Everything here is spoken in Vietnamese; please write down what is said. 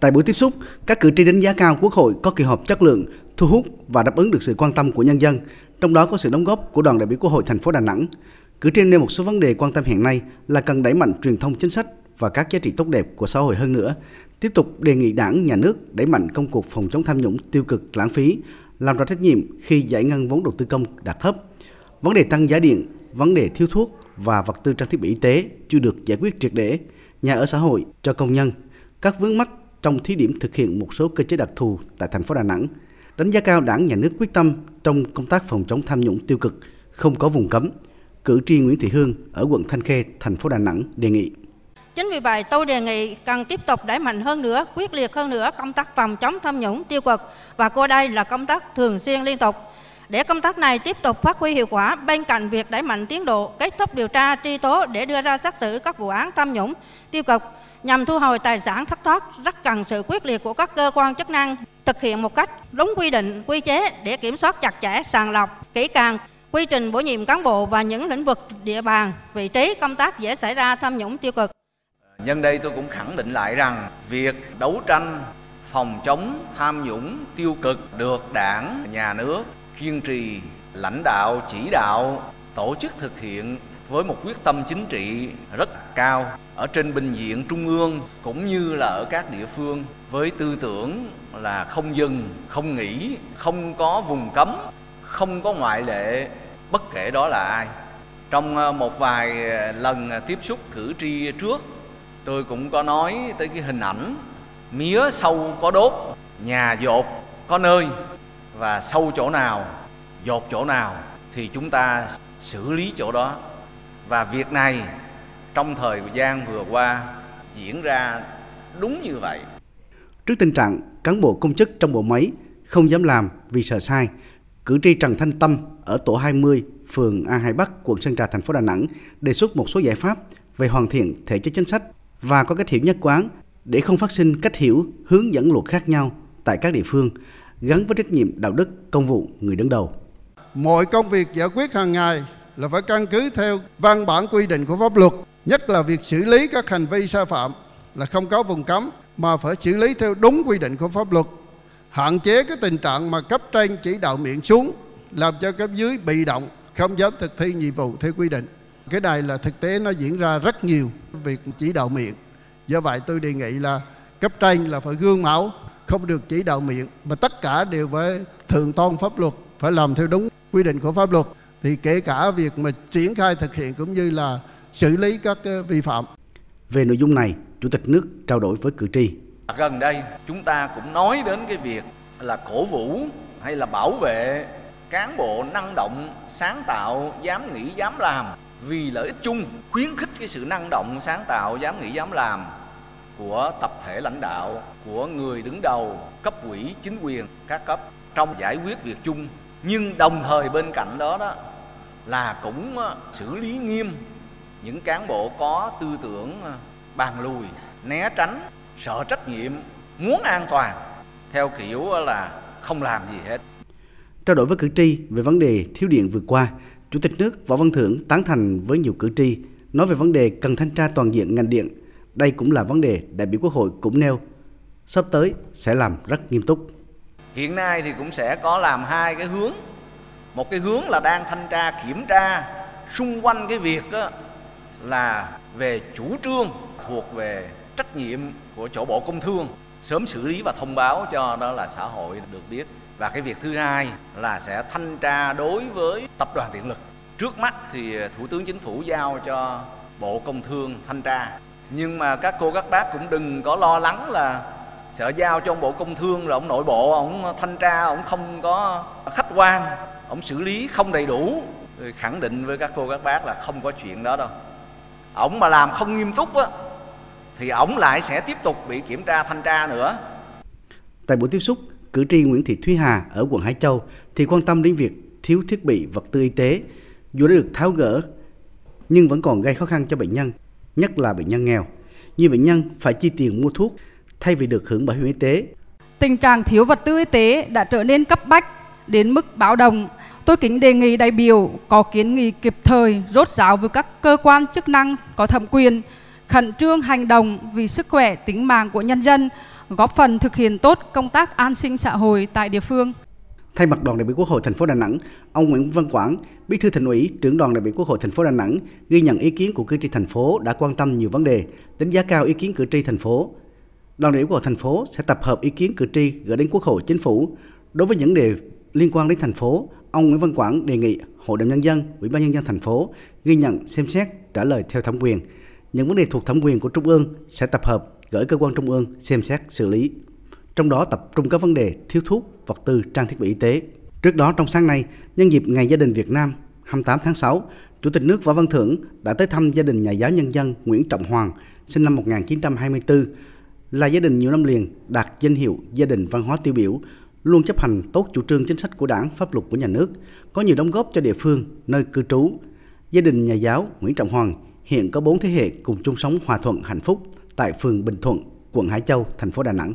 Tại buổi tiếp xúc, các cử tri đánh giá cao Quốc hội có kỳ họp chất lượng, thu hút và đáp ứng được sự quan tâm của nhân dân, trong đó có sự đóng góp của đoàn đại biểu Quốc hội thành phố Đà Nẵng. Cử tri nêu một số vấn đề quan tâm hiện nay là cần đẩy mạnh truyền thông chính sách và các giá trị tốt đẹp của xã hội hơn nữa, tiếp tục đề nghị đảng, nhà nước đẩy mạnh công cuộc phòng chống tham nhũng tiêu cực lãng phí, làm rõ trách nhiệm khi giải ngân vốn đầu tư công đạt thấp. Vấn đề tăng giá điện, vấn đề thiếu thuốc và vật tư trang thiết bị y tế chưa được giải quyết triệt để, nhà ở xã hội cho công nhân, các vướng mắc trong thí điểm thực hiện một số cơ chế đặc thù tại thành phố Đà Nẵng. Đánh giá cao đảng nhà nước quyết tâm trong công tác phòng chống tham nhũng tiêu cực, không có vùng cấm. Cử tri Nguyễn Thị Hương ở quận Thanh Khê, thành phố Đà Nẵng đề nghị. Chính vì vậy tôi đề nghị cần tiếp tục đẩy mạnh hơn nữa, quyết liệt hơn nữa công tác phòng chống tham nhũng tiêu cực và coi đây là công tác thường xuyên liên tục. Để công tác này tiếp tục phát huy hiệu quả bên cạnh việc đẩy mạnh tiến độ kết thúc điều tra truy tố để đưa ra xét xử các vụ án tham nhũng tiêu cực nhằm thu hồi tài sản thất thoát rất cần sự quyết liệt của các cơ quan chức năng thực hiện một cách đúng quy định quy chế để kiểm soát chặt chẽ sàng lọc kỹ càng quy trình bổ nhiệm cán bộ và những lĩnh vực địa bàn vị trí công tác dễ xảy ra tham nhũng tiêu cực. Nhân đây tôi cũng khẳng định lại rằng việc đấu tranh phòng chống tham nhũng tiêu cực được đảng, nhà nước kiên trì lãnh đạo chỉ đạo tổ chức thực hiện với một quyết tâm chính trị rất cao ở trên bệnh viện trung ương cũng như là ở các địa phương với tư tưởng là không dừng, không nghỉ, không có vùng cấm, không có ngoại lệ bất kể đó là ai. Trong ờ, một vài ờ, lần ờ, tiếp xúc cử tri trước tôi cũng có nói tới cái hình ảnh mía sâu có đốt nhà dột có nơi và sâu chỗ nào dột chỗ nào thì chúng ta xử lý chỗ đó và việc này trong thời gian vừa qua diễn ra đúng như vậy trước tình trạng cán bộ công chức trong bộ máy không dám làm vì sợ sai cử tri Trần Thanh Tâm ở tổ 20 phường A Hai Bắc quận Sơn Trà thành phố Đà Nẵng đề xuất một số giải pháp về hoàn thiện thể chế chính sách và có cách hiểu nhất quán để không phát sinh cách hiểu hướng dẫn luật khác nhau tại các địa phương gắn với trách nhiệm đạo đức công vụ người đứng đầu. Mọi công việc giải quyết hàng ngày là phải căn cứ theo văn bản quy định của pháp luật, nhất là việc xử lý các hành vi sai phạm là không có vùng cấm mà phải xử lý theo đúng quy định của pháp luật, hạn chế cái tình trạng mà cấp trên chỉ đạo miệng xuống làm cho cấp dưới bị động không dám thực thi nhiệm vụ theo quy định. Cái này là thực tế nó diễn ra rất nhiều việc chỉ đạo miệng. Do vậy tôi đề nghị là cấp trên là phải gương mẫu, không được chỉ đạo miệng mà tất cả đều phải thượng tôn pháp luật, phải làm theo đúng quy định của pháp luật. Thì kể cả việc mà triển khai thực hiện cũng như là xử lý các vi phạm. Về nội dung này, Chủ tịch nước trao đổi với cử tri. Gần đây chúng ta cũng nói đến cái việc là cổ vũ hay là bảo vệ cán bộ năng động, sáng tạo, dám nghĩ, dám làm vì lợi ích chung khuyến khích cái sự năng động sáng tạo dám nghĩ dám làm của tập thể lãnh đạo của người đứng đầu cấp quỹ chính quyền các cấp trong giải quyết việc chung nhưng đồng thời bên cạnh đó đó là cũng ờ, xử lý nghiêm những cán bộ có tư tưởng ờ, bàn lùi né tránh sợ trách nhiệm muốn an toàn theo kiểu là không làm gì hết trao đổi với cử tri về vấn đề thiếu điện vừa qua Chủ tịch nước Võ Văn Thưởng tán thành với nhiều cử tri nói về vấn đề cần thanh tra toàn diện ngành điện. Đây cũng là vấn đề đại biểu Quốc hội cũng nêu. Sắp tới sẽ làm rất nghiêm túc. Hiện nay thì cũng sẽ có làm hai cái hướng. Một cái hướng là đang thanh tra, kiểm tra xung quanh cái việc đó là về chủ trương thuộc về trách nhiệm của chỗ Bộ Công Thương, sớm xử lý và thông báo cho đó là xã hội được biết. Và cái việc thứ hai là sẽ thanh tra đối với tập đoàn điện lực. Trước mắt thì thủ tướng chính phủ giao cho bộ công thương thanh tra. Nhưng mà các cô, các bác cũng đừng có lo lắng là sợ giao cho ông bộ công thương rồi ông nội bộ, ông thanh tra, ông không có khách quan ông xử lý không đầy đủ thì khẳng định với các cô các bác là không có chuyện đó đâu ông mà làm không nghiêm túc á thì ổng lại sẽ tiếp tục bị kiểm tra thanh tra nữa tại buổi tiếp xúc cử tri Nguyễn Thị Thúy Hà ở quận Hải Châu thì quan tâm đến việc thiếu thiết bị vật tư y tế dù đã được tháo gỡ nhưng vẫn còn gây khó khăn cho bệnh nhân, nhất là bệnh nhân nghèo. Nhiều bệnh nhân phải chi tiền mua thuốc thay vì được hưởng bảo hiểm y tế. Tình trạng thiếu vật tư y tế đã trở nên cấp bách đến mức báo động. Tôi kính đề nghị đại biểu có kiến nghị kịp thời rốt ráo với các cơ quan chức năng có thẩm quyền khẩn trương hành động vì sức khỏe tính mạng của nhân dân góp phần thực hiện tốt công tác an sinh xã hội tại địa phương. Thay mặt đoàn đại biểu Quốc hội thành phố Đà Nẵng, ông Nguyễn Văn Quảng, Bí thư Thành ủy, trưởng đoàn đại biểu Quốc hội thành phố Đà Nẵng ghi nhận ý kiến của cử tri thành phố đã quan tâm nhiều vấn đề, đánh giá cao ý kiến cử tri thành phố. Đoàn đại biểu Quốc hội thành phố sẽ tập hợp ý kiến cử tri gửi đến Quốc hội, Chính phủ. Đối với những đề liên quan đến thành phố, ông Nguyễn Văn Quảng đề nghị Hội đồng nhân dân, Ủy ban nhân dân thành phố ghi nhận, xem xét, trả lời theo thẩm quyền. Những vấn đề thuộc thẩm quyền của Trung ương sẽ tập hợp gửi cơ quan Trung ương xem xét xử lý. Trong đó tập trung các vấn đề thiếu thuốc, vật tư, trang thiết bị y tế. Trước đó trong sáng nay, nhân dịp Ngày Gia đình Việt Nam 28 tháng 6, Chủ tịch nước Võ Văn Thưởng đã tới thăm gia đình nhà giáo nhân dân Nguyễn Trọng Hoàng, sinh năm 1924, là gia đình nhiều năm liền đạt danh hiệu gia đình văn hóa tiêu biểu, luôn chấp hành tốt chủ trương chính sách của đảng, pháp luật của nhà nước, có nhiều đóng góp cho địa phương, nơi cư trú. Gia đình nhà giáo Nguyễn Trọng Hoàng hiện có bốn thế hệ cùng chung sống hòa thuận hạnh phúc tại phường Bình Thuận, quận Hải Châu, thành phố Đà Nẵng.